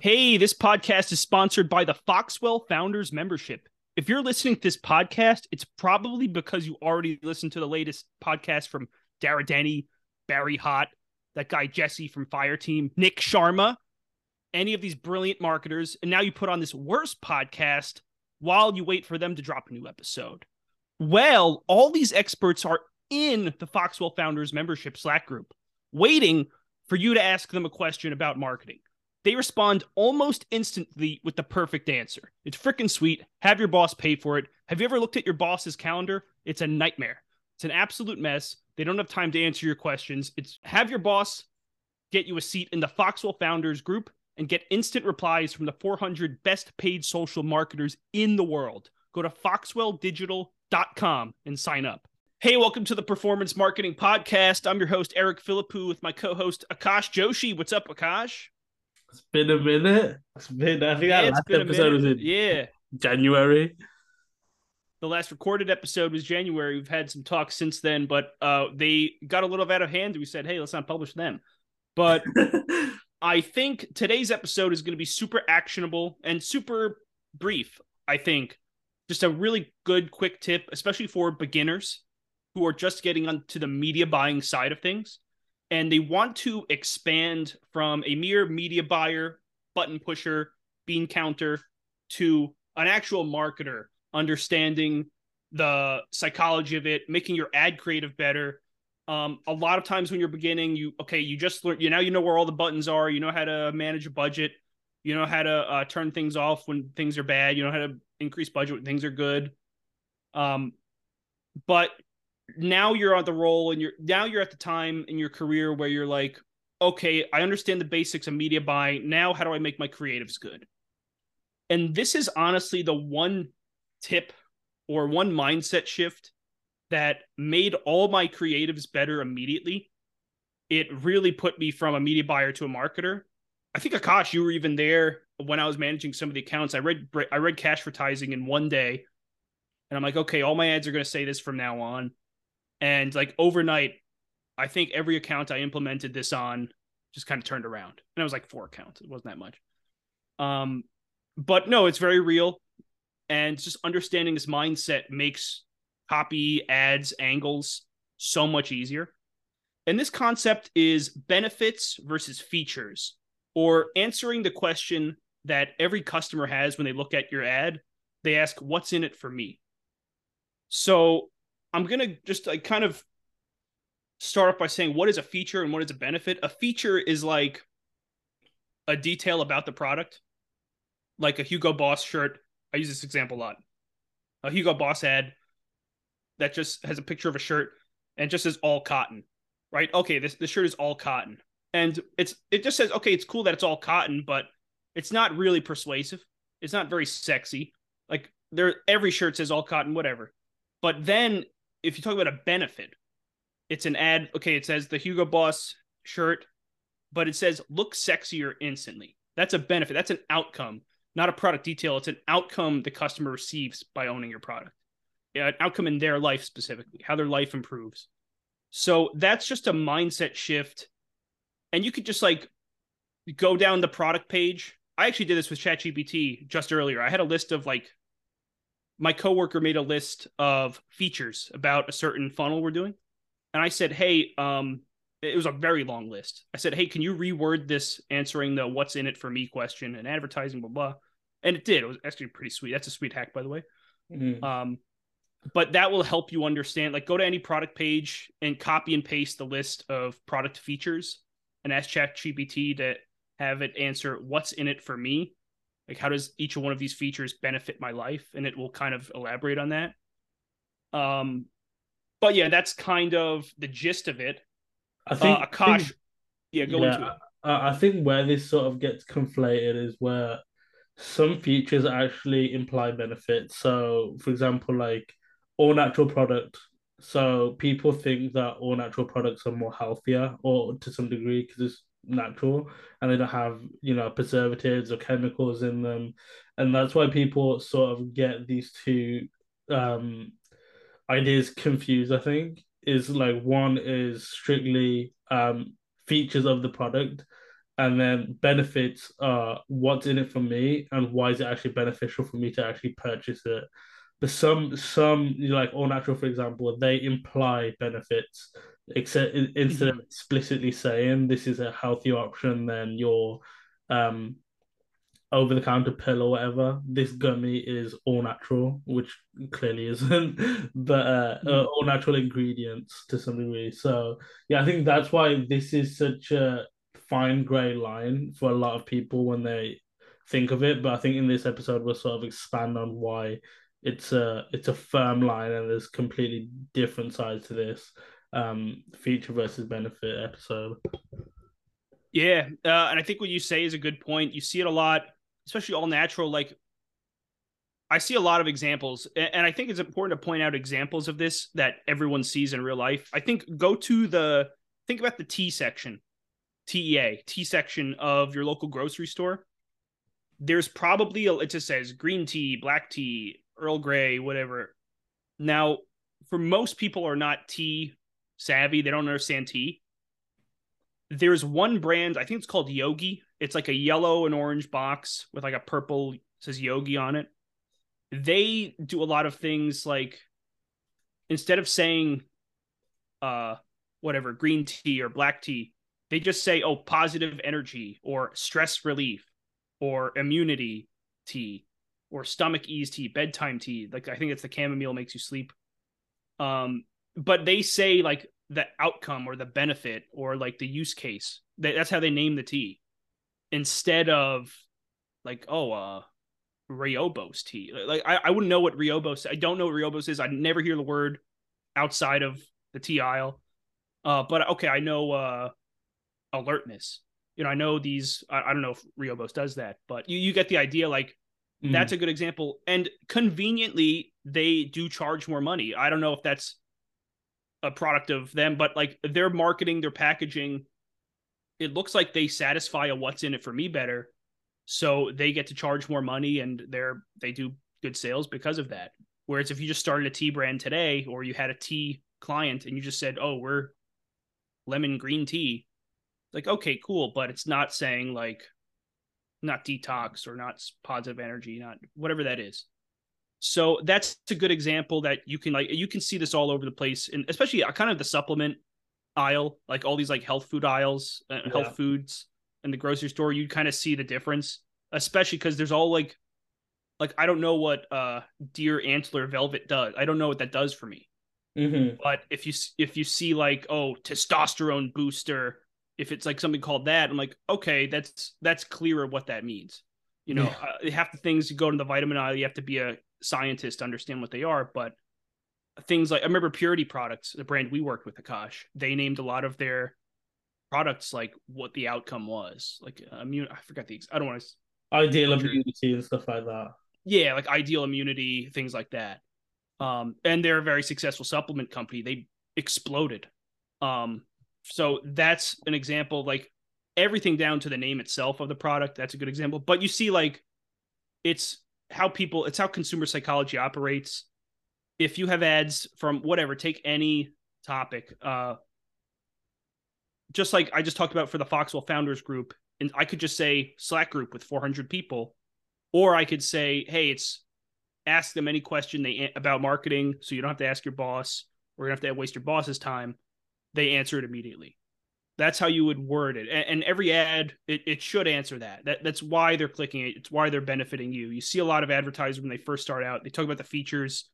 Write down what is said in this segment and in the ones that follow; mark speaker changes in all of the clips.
Speaker 1: Hey, this podcast is sponsored by the Foxwell Founders Membership. If you're listening to this podcast, it's probably because you already listened to the latest podcast from Dara Denny, Barry Hott, that guy Jesse from Fireteam, Nick Sharma, any of these brilliant marketers, and now you put on this worst podcast while you wait for them to drop a new episode. Well, all these experts are in the Foxwell Founders Membership Slack group, waiting for you to ask them a question about marketing. They respond almost instantly with the perfect answer. It's freaking sweet. Have your boss pay for it. Have you ever looked at your boss's calendar? It's a nightmare. It's an absolute mess. They don't have time to answer your questions. It's have your boss get you a seat in the Foxwell Founders group and get instant replies from the 400 best paid social marketers in the world. Go to foxwelldigital.com and sign up. Hey, welcome to the Performance Marketing Podcast. I'm your host, Eric Philippou, with my co host, Akash Joshi. What's up, Akash?
Speaker 2: It's been a minute. It's been, I think
Speaker 1: Yeah,
Speaker 2: that last episode was in
Speaker 1: Yeah.
Speaker 2: January.
Speaker 1: The last recorded episode was January. We've had some talks since then, but uh, they got a little out of hand. We said, hey, let's not publish them. But I think today's episode is going to be super actionable and super brief. I think just a really good quick tip, especially for beginners who are just getting onto the media buying side of things and they want to expand from a mere media buyer, button pusher, bean counter to an actual marketer, understanding the psychology of it, making your ad creative better, um, a lot of times when you're beginning, you okay, you just learn. You now you know where all the buttons are. You know how to manage a budget. You know how to uh, turn things off when things are bad. You know how to increase budget when things are good. Um, but now you're on the roll, and you're now you're at the time in your career where you're like, okay, I understand the basics of media buying. Now, how do I make my creatives good? And this is honestly the one tip or one mindset shift that made all my creatives better immediately. It really put me from a media buyer to a marketer. I think Akash, you were even there when I was managing some of the accounts. I read I read Cashvertising in one day, and I'm like, okay, all my ads are going to say this from now on. And like overnight, I think every account I implemented this on just kind of turned around, and it was like four accounts. It wasn't that much. Um, but no, it's very real, and just understanding this mindset makes copy, ads, angles so much easier. And this concept is benefits versus features, or answering the question that every customer has when they look at your ad. They ask, What's in it for me? So I'm going to just like kind of start off by saying, What is a feature and what is a benefit? A feature is like a detail about the product, like a Hugo Boss shirt. I use this example a lot. A Hugo Boss ad that just has a picture of a shirt and just says all cotton, right? Okay, this the shirt is all cotton, and it's it just says okay, it's cool that it's all cotton, but it's not really persuasive. It's not very sexy. Like there, every shirt says all cotton, whatever. But then if you talk about a benefit, it's an ad. Okay, it says the Hugo Boss shirt, but it says look sexier instantly. That's a benefit. That's an outcome, not a product detail. It's an outcome the customer receives by owning your product an outcome in their life specifically, how their life improves. So that's just a mindset shift. And you could just like go down the product page. I actually did this with ChatGPT just earlier. I had a list of like my coworker made a list of features about a certain funnel we're doing. And I said, hey, um, it was a very long list. I said, hey, can you reword this answering the what's in it for me question and advertising, blah, blah. And it did. It was actually pretty sweet. That's a sweet hack, by the way.
Speaker 2: Mhm.
Speaker 1: Um, but that will help you understand. Like, go to any product page and copy and paste the list of product features, and ask ChatGPT to have it answer what's in it for me. Like, how does each one of these features benefit my life? And it will kind of elaborate on that. Um, but yeah, that's kind of the gist of it.
Speaker 2: I think,
Speaker 1: uh, Akash, yeah, go
Speaker 2: yeah,
Speaker 1: into it.
Speaker 2: I, I think where this sort of gets conflated is where some features actually imply benefits. So, for example, like all natural product. So people think that all natural products are more healthier, or to some degree, because it's natural and they don't have you know preservatives or chemicals in them, and that's why people sort of get these two um ideas confused. I think is like one is strictly um features of the product and then benefits are what's in it for me and why is it actually beneficial for me to actually purchase it. But some some like all natural, for example, they imply benefits except instead of mm-hmm. explicitly saying this is a healthier option than your um over the counter pill or whatever. This gummy is all natural, which clearly isn't, but uh, mm. uh, all natural ingredients to some degree. So yeah, I think that's why this is such a fine gray line for a lot of people when they think of it. But I think in this episode we'll sort of expand on why it's a it's a firm line and there's completely different sides to this um feature versus benefit episode.
Speaker 1: Yeah, uh, and I think what you say is a good point. You see it a lot especially all natural, like I see a lot of examples, and I think it's important to point out examples of this that everyone sees in real life. I think go to the think about the tea section, TEA, tea section of your local grocery store. There's probably a, it just says green tea, black tea, Earl Grey, whatever. Now, for most people are not tea savvy, they don't understand tea. There's one brand, I think it's called Yogi. It's like a yellow and orange box with like a purple says Yogi on it. They do a lot of things like instead of saying uh whatever green tea or black tea, they just say oh positive energy or stress relief or immunity tea or stomach ease tea, bedtime tea. Like I think it's the chamomile makes you sleep. Um, but they say like the outcome or the benefit or like the use case. That's how they name the tea instead of like oh uh Rooibos tea. Like I, I wouldn't know what Rooibos. I don't know what Rooibos is. I never hear the word outside of the tea aisle. Uh, but okay, I know uh, alertness. You know, I know these. I, I don't know if Rooibos does that, but you you get the idea. Like mm. that's a good example. And conveniently, they do charge more money. I don't know if that's a product of them, but like their marketing, their packaging it looks like they satisfy a what's in it for me better. So they get to charge more money and they're they do good sales because of that. Whereas if you just started a tea brand today or you had a tea client and you just said, "Oh, we're lemon green tea." Like, okay, cool, but it's not saying like not detox or not positive energy, not whatever that is. So that's a good example that you can like you can see this all over the place and especially uh, kind of the supplement aisle, like all these like health food aisles, uh, yeah. health foods in the grocery store, you kind of see the difference, especially because there's all like, like I don't know what uh deer antler velvet does. I don't know what that does for me.
Speaker 2: Mm-hmm.
Speaker 1: But if you if you see like oh testosterone booster, if it's like something called that, I'm like okay, that's that's clearer what that means. You know, yeah. uh, half the things you go to the vitamin aisle, you have to be a scientist to understand what they are. But things like I remember Purity Products, the brand we worked with, Akash. They named a lot of their products like what the outcome was. Like immune, I forgot the. I don't want to.
Speaker 2: Ideal immunity and stuff like that.
Speaker 1: Yeah, like ideal immunity, things like that. Um, and they're a very successful supplement company. They exploded. Um, so that's an example. Like everything down to the name itself of the product. That's a good example. But you see, like, it's how people, it's how consumer psychology operates if you have ads from whatever, take any topic, uh, just like I just talked about for the Foxwell Founders Group, and I could just say Slack group with 400 people, or I could say, hey, it's ask them any question they about marketing, so you don't have to ask your boss, or you don't have to waste your boss's time. They answer it immediately. That's how you would word it, and, and every ad it, it should answer that. That that's why they're clicking it. It's why they're benefiting you. You see a lot of advertisers when they first start out. They talk about the features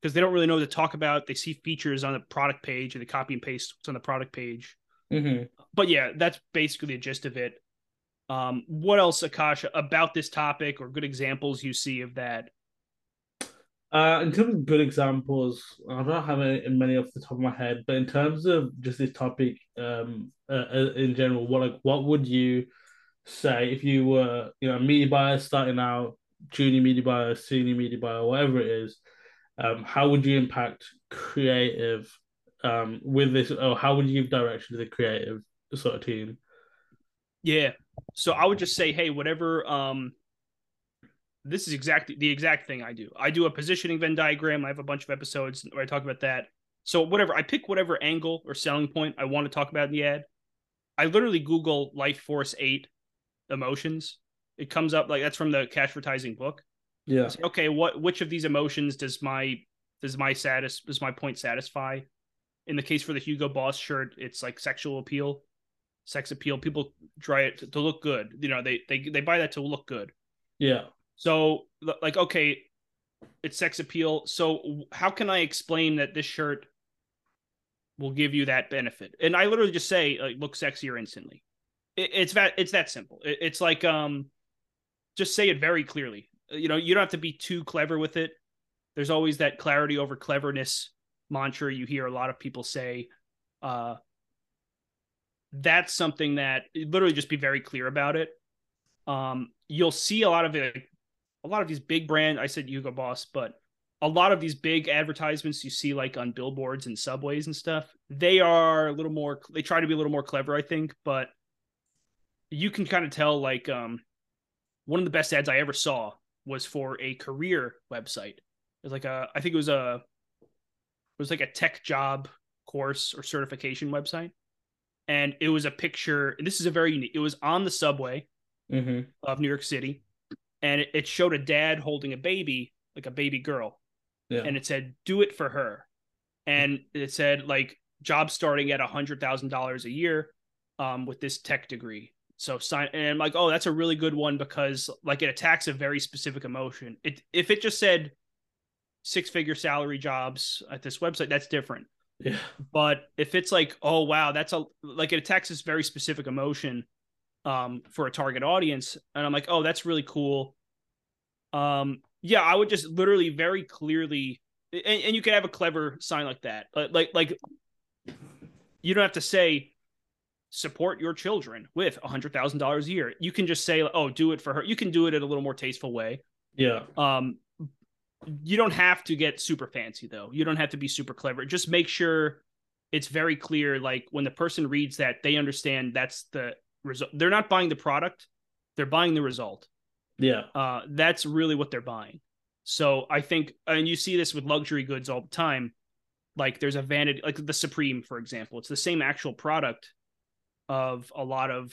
Speaker 1: because they don't really know what to talk about. They see features on the product page and they copy and paste what's on the product page.
Speaker 2: Mm-hmm.
Speaker 1: But yeah, that's basically the gist of it. Um, what else, Akasha, about this topic or good examples you see of that?
Speaker 2: Uh, in terms of good examples, I don't have any, many off the top of my head, but in terms of just this topic um, uh, uh in general, what like what would you say if you were you know media buyer starting out, junior media buyer, senior media buyer, whatever it is, um, how would you impact creative um, with this, or how would you give direction to the creative sort of team?
Speaker 1: Yeah. So I would just say, hey, whatever. Um, this is exactly the exact thing I do. I do a positioning Venn diagram. I have a bunch of episodes where I talk about that. So whatever I pick, whatever angle or selling point I want to talk about in the ad, I literally Google Life Force 8 emotions. It comes up like that's from the advertising book.
Speaker 2: Yeah.
Speaker 1: Say, okay, what which of these emotions does my does my status does my point satisfy? In the case for the Hugo Boss shirt, it's like sexual appeal, sex appeal. People try it to, to look good. You know, they they they buy that to look good.
Speaker 2: Yeah.
Speaker 1: So like okay, it's sex appeal. So how can I explain that this shirt will give you that benefit? And I literally just say like look sexier instantly. It, it's that it's that simple. It, it's like um just say it very clearly. You know, you don't have to be too clever with it. There's always that clarity over cleverness mantra you hear a lot of people say. Uh that's something that literally just be very clear about it. Um, you'll see a lot of it a lot of these big brand, I said Hugo Boss, but a lot of these big advertisements you see like on billboards and subways and stuff, they are a little more they try to be a little more clever, I think, but you can kind of tell like um one of the best ads I ever saw was for a career website. It was like a I think it was a it was like a tech job course or certification website. And it was a picture. This is a very unique. It was on the subway
Speaker 2: mm-hmm.
Speaker 1: of New York City, and it, it showed a dad holding a baby, like a baby girl,
Speaker 2: Yeah.
Speaker 1: and it said "Do it for her," and it said like job starting at a hundred thousand dollars a year, um, with this tech degree. So sign, and I'm like, oh, that's a really good one because like it attacks a very specific emotion. It if it just said six figure salary jobs at this website, that's different.
Speaker 2: yeah.
Speaker 1: But if it's like, oh wow, that's a like it attacks this very specific emotion um for a target audience, and I'm like, oh, that's really cool. Um, yeah, I would just literally very clearly, and, and you can have a clever sign like that, like like like you don't have to say support your children with a hundred thousand dollars a year. You can just say, oh, do it for her. You can do it in a little more tasteful way.
Speaker 2: Yeah.
Speaker 1: Um, you don't have to get super fancy though. You don't have to be super clever. Just make sure it's very clear. Like when the person reads that, they understand that's the result. They're not buying the product; they're buying the result.
Speaker 2: Yeah.
Speaker 1: Uh, that's really what they're buying. So I think, and you see this with luxury goods all the time. Like there's a vanity, like the Supreme, for example. It's the same actual product of a lot of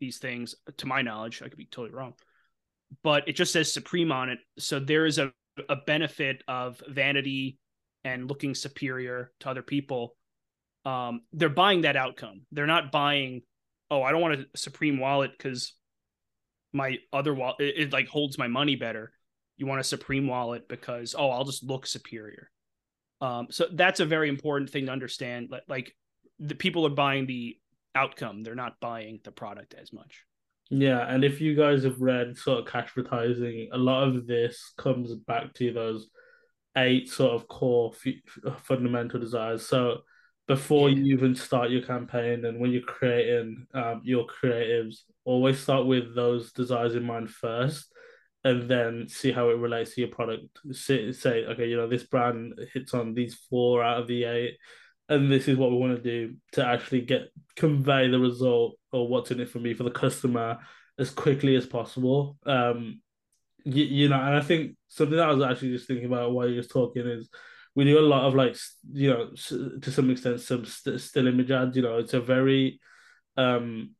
Speaker 1: these things, to my knowledge. I could be totally wrong, but it just says Supreme on it. So there is a, a benefit of vanity and looking superior to other people. Um, they're buying that outcome. They're not buying, oh, I don't want a Supreme wallet because my other wallet it, it like holds my money better. You want a Supreme wallet because oh, I'll just look superior. Um, so that's a very important thing to understand. Like, the people are buying the outcome; they're not buying the product as much.
Speaker 2: Yeah, and if you guys have read sort of Cashvertising, a lot of this comes back to those eight sort of core f- fundamental desires. So before
Speaker 1: Yeah.
Speaker 2: you even start your campaign and when you're creating um, your creatives, always start with those desires in mind first and then see how it relates to your product. Say, say okay, you know, this brand hits on these four out of the eight, and this is what we want to do to actually get convey the result or what's in it for me for the customer as quickly as possible. Um, you, you know, and I think something that I was actually just thinking about while you was talking is we do a lot of like you know to some extent some st- still image ads. You know, it's a very um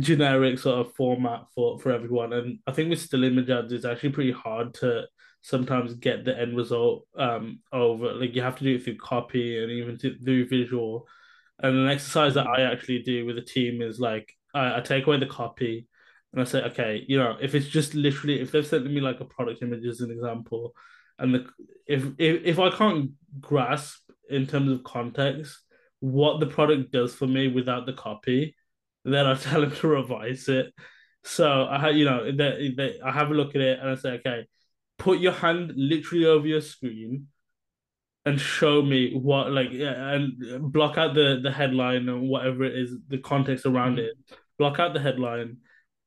Speaker 2: generic sort of format for for everyone, and I think with still image ads, it's actually pretty hard to sometimes get the end result um over. Like you have to do it through copy and even through visual. And an exercise that I actually do with the team is like I, I take away the copy and I say, okay, you know, if it's just literally if they've sent me like a product image as an example, and the if if if I can't grasp in terms of context what the product does for me without the copy, then I tell him to revise it. So I have you know they, they, I have a look at it and I say, okay, put your hand literally over your screen and show me what like yeah, and block out the the headline and whatever it is the context around
Speaker 1: Mhm.
Speaker 2: it block out the headline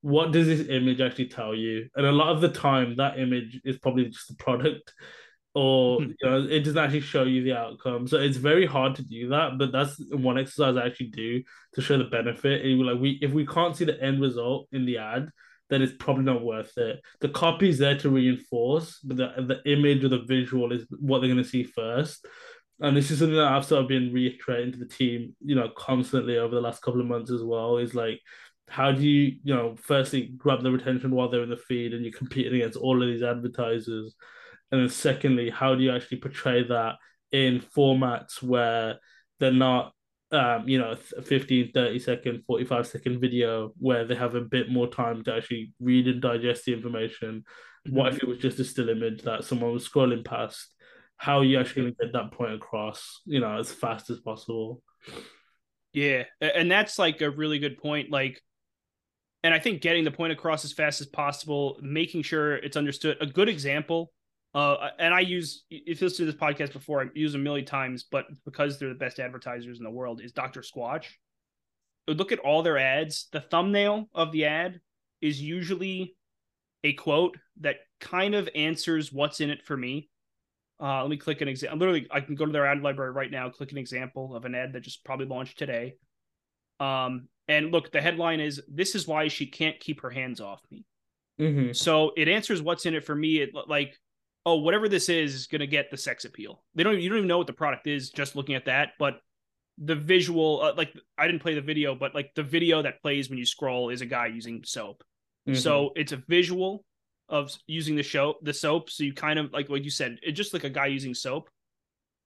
Speaker 2: what does this image actually tell you? And a lot of the time that image is probably just the product or
Speaker 1: Mhm.
Speaker 2: you know it doesn't actually show you the outcome. So it's very hard to do that but that's one exercise i actually do to show the benefit. And like we if we can't see the end result in the ad then it's probably not worth it. The copy is there to reinforce but the, the image or the visual is what they're going to see first. And this is something that I've sort of been reiterating to the team, you know, constantly over the last couple of months as well, is like how do you, you know, firstly grab the retention while they're in the feed and you're competing against all of these advertisers? And then secondly, how do you actually portray that in formats where they're not um, you know, 15, 30 second, 45 second video where they have a bit more time to actually read and digest the information. Mm-hmm. What if it was just a still image that someone was scrolling past? How are you actually going to get that point across, you know, as fast as possible?
Speaker 1: Yeah. And that's like a really good point. Like, and I think getting the point across as fast as possible, making sure it's understood. A good example uh, and I use if you listen to this podcast before, I use a million times, but because they're the best advertisers in the world, is Dr. Squatch. Look at all their ads. The thumbnail of the ad is usually a quote that kind of answers what's in it for me. Uh, let me click an example. Literally, I can go to their ad library right now, click an example of an ad that just probably launched today. Um, and look, the headline is "This is why she can't keep her hands off me." Mm-hmm. So it answers what's in it for me. It like oh, whatever this is is going to get the sex appeal. They don't you don't even know what the product is just looking at that, but the visual uh, like I didn't play the video, but like the video that plays when you scroll is a guy using soap. Mm-hmm. So it's a visual of using the show the soap. So you kind of like what you said, it's just like a guy using soap.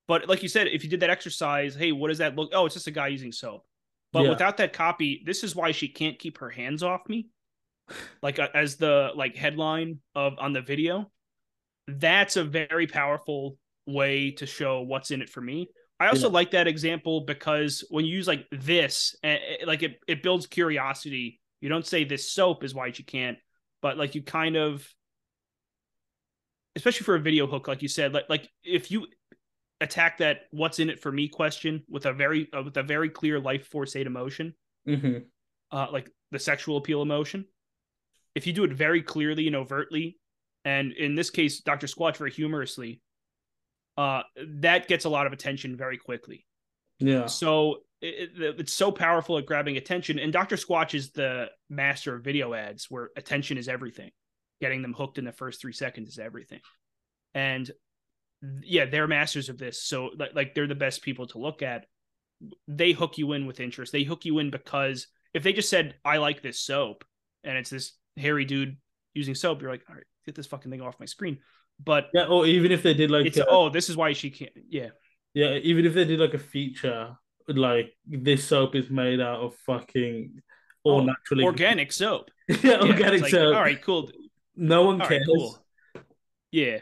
Speaker 1: But like you said, if you did that exercise, hey, what does that look? Oh, it's just a guy using soap. But yeah. without that copy, this is why she can't keep her hands off me. Like uh, as the like headline of on the video, that's a very powerful way to show what's in it for me. I also yeah. like that example because when you use like this, eh, eh, like it, it builds curiosity. You don't say this soap is why you can't, but like you kind of, especially for a video hook, like you said, like like if you attack that what's in it for me question with a very uh, with a very clear life force eight emotion, mm-hmm. uh, like the sexual appeal emotion. If you do it very clearly and overtly, and in this case, Dr. Squatch very humorously, uh, that gets a lot of attention very quickly.
Speaker 2: Yeah.
Speaker 1: So it, it, it's so powerful at grabbing attention, and Dr. Squatch is the master of video ads, where attention is everything. Getting them hooked in the first three seconds is everything, and yeah, they're masters of this. So like, like they're the best people to look at. They hook you in with interest. They hook you in because if they just said, "I like this soap," and it's this hairy dude using soap, you're like, all right, get this fucking thing off my screen. But
Speaker 2: yeah, or even if they did like,
Speaker 1: it's, oh, this is why she can't. Yeah,
Speaker 2: yeah. Even if they did like a feature, like this soap is made out of fucking all oh, naturally
Speaker 1: organic soap.
Speaker 2: yeah, yeah, organic like, soap.
Speaker 1: All right, cool.
Speaker 2: No one all cares. Right, cool.
Speaker 1: Yeah,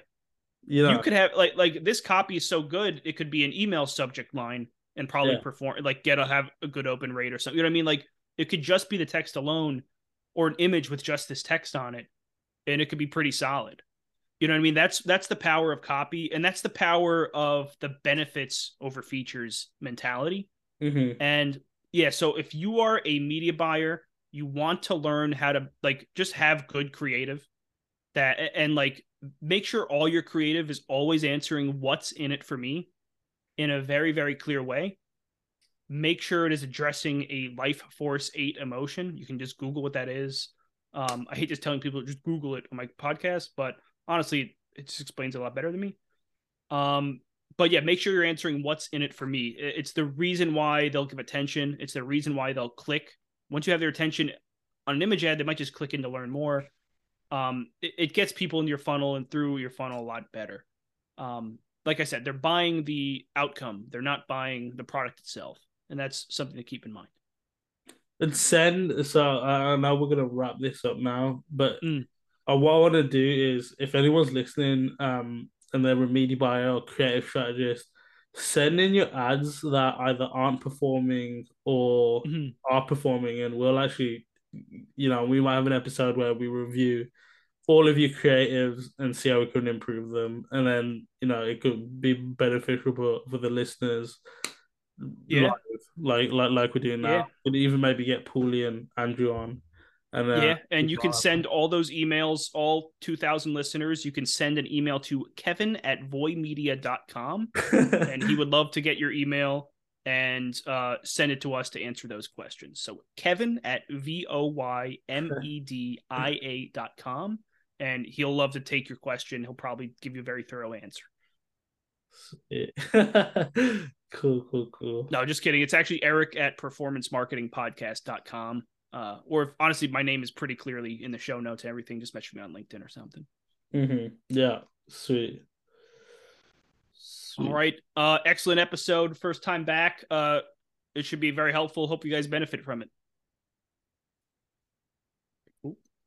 Speaker 1: you, know. you could have like like this copy is so good it could be an email subject line and probably yeah. perform like get a have a good open rate or something. You know what I mean? Like it could just be the text alone or an image with just this text on it and it could be pretty solid. You know what I mean? That's that's the power of copy, and that's the power of the benefits over features mentality. Mm-hmm. And yeah, so if you are a media buyer, you want to learn how to like just have good creative that and like make sure all your creative is always answering what's in it for me in a very very clear way make sure it is addressing a life force 8 emotion you can just google what that is um, I hate just telling people just Google it on my podcast, but honestly, it just explains a lot better than me. Um, but yeah, make sure you're answering what's in it for me. It's the reason why they'll give attention. It's the reason why they'll click. Once you have their attention on an image ad, they might just click in to learn more. Um, it, it gets people in your funnel and through your funnel a lot better. Um, like I said, they're buying the outcome. They're not buying the product itself, and that's something to keep in mind
Speaker 2: and send. So I know we're gonna wrap this up now, but mm. uh, what I want to do is, if anyone's listening, um, and they're a media buyer or creative strategist, send in your ads that either aren't performing or mm-hmm. are performing, and we'll actually, you know, we might have an episode where we review all of your creatives and see how we can improve them, and then you know it could be beneficial for, for the listeners
Speaker 1: yeah,
Speaker 2: like like like we're doing now. Yeah. Could even maybe get Paulie and Andrew on.
Speaker 1: And, uh, yeah, and you can send all those emails, all 2,000 listeners. You can send an email to kevin at voymedia.com, and he would love to get your email and uh, send it to us to answer those questions. So, kevin at v o y m e d i a dot com, and he'll love to take your question. He'll probably give you a very thorough answer.
Speaker 2: cool, cool, cool.
Speaker 1: No, just kidding. It's actually Eric at performancemarketingpodcast.com. Uh, or if, honestly, my name is pretty clearly in the show notes and everything. Just message me on LinkedIn or something.
Speaker 2: Mm-hmm. Yeah, sweet.
Speaker 1: Sweet. All right. Uh, excellent episode. First time back. Uh, it should be very helpful. Hope you guys benefit from it.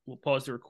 Speaker 1: We'll pause the recording.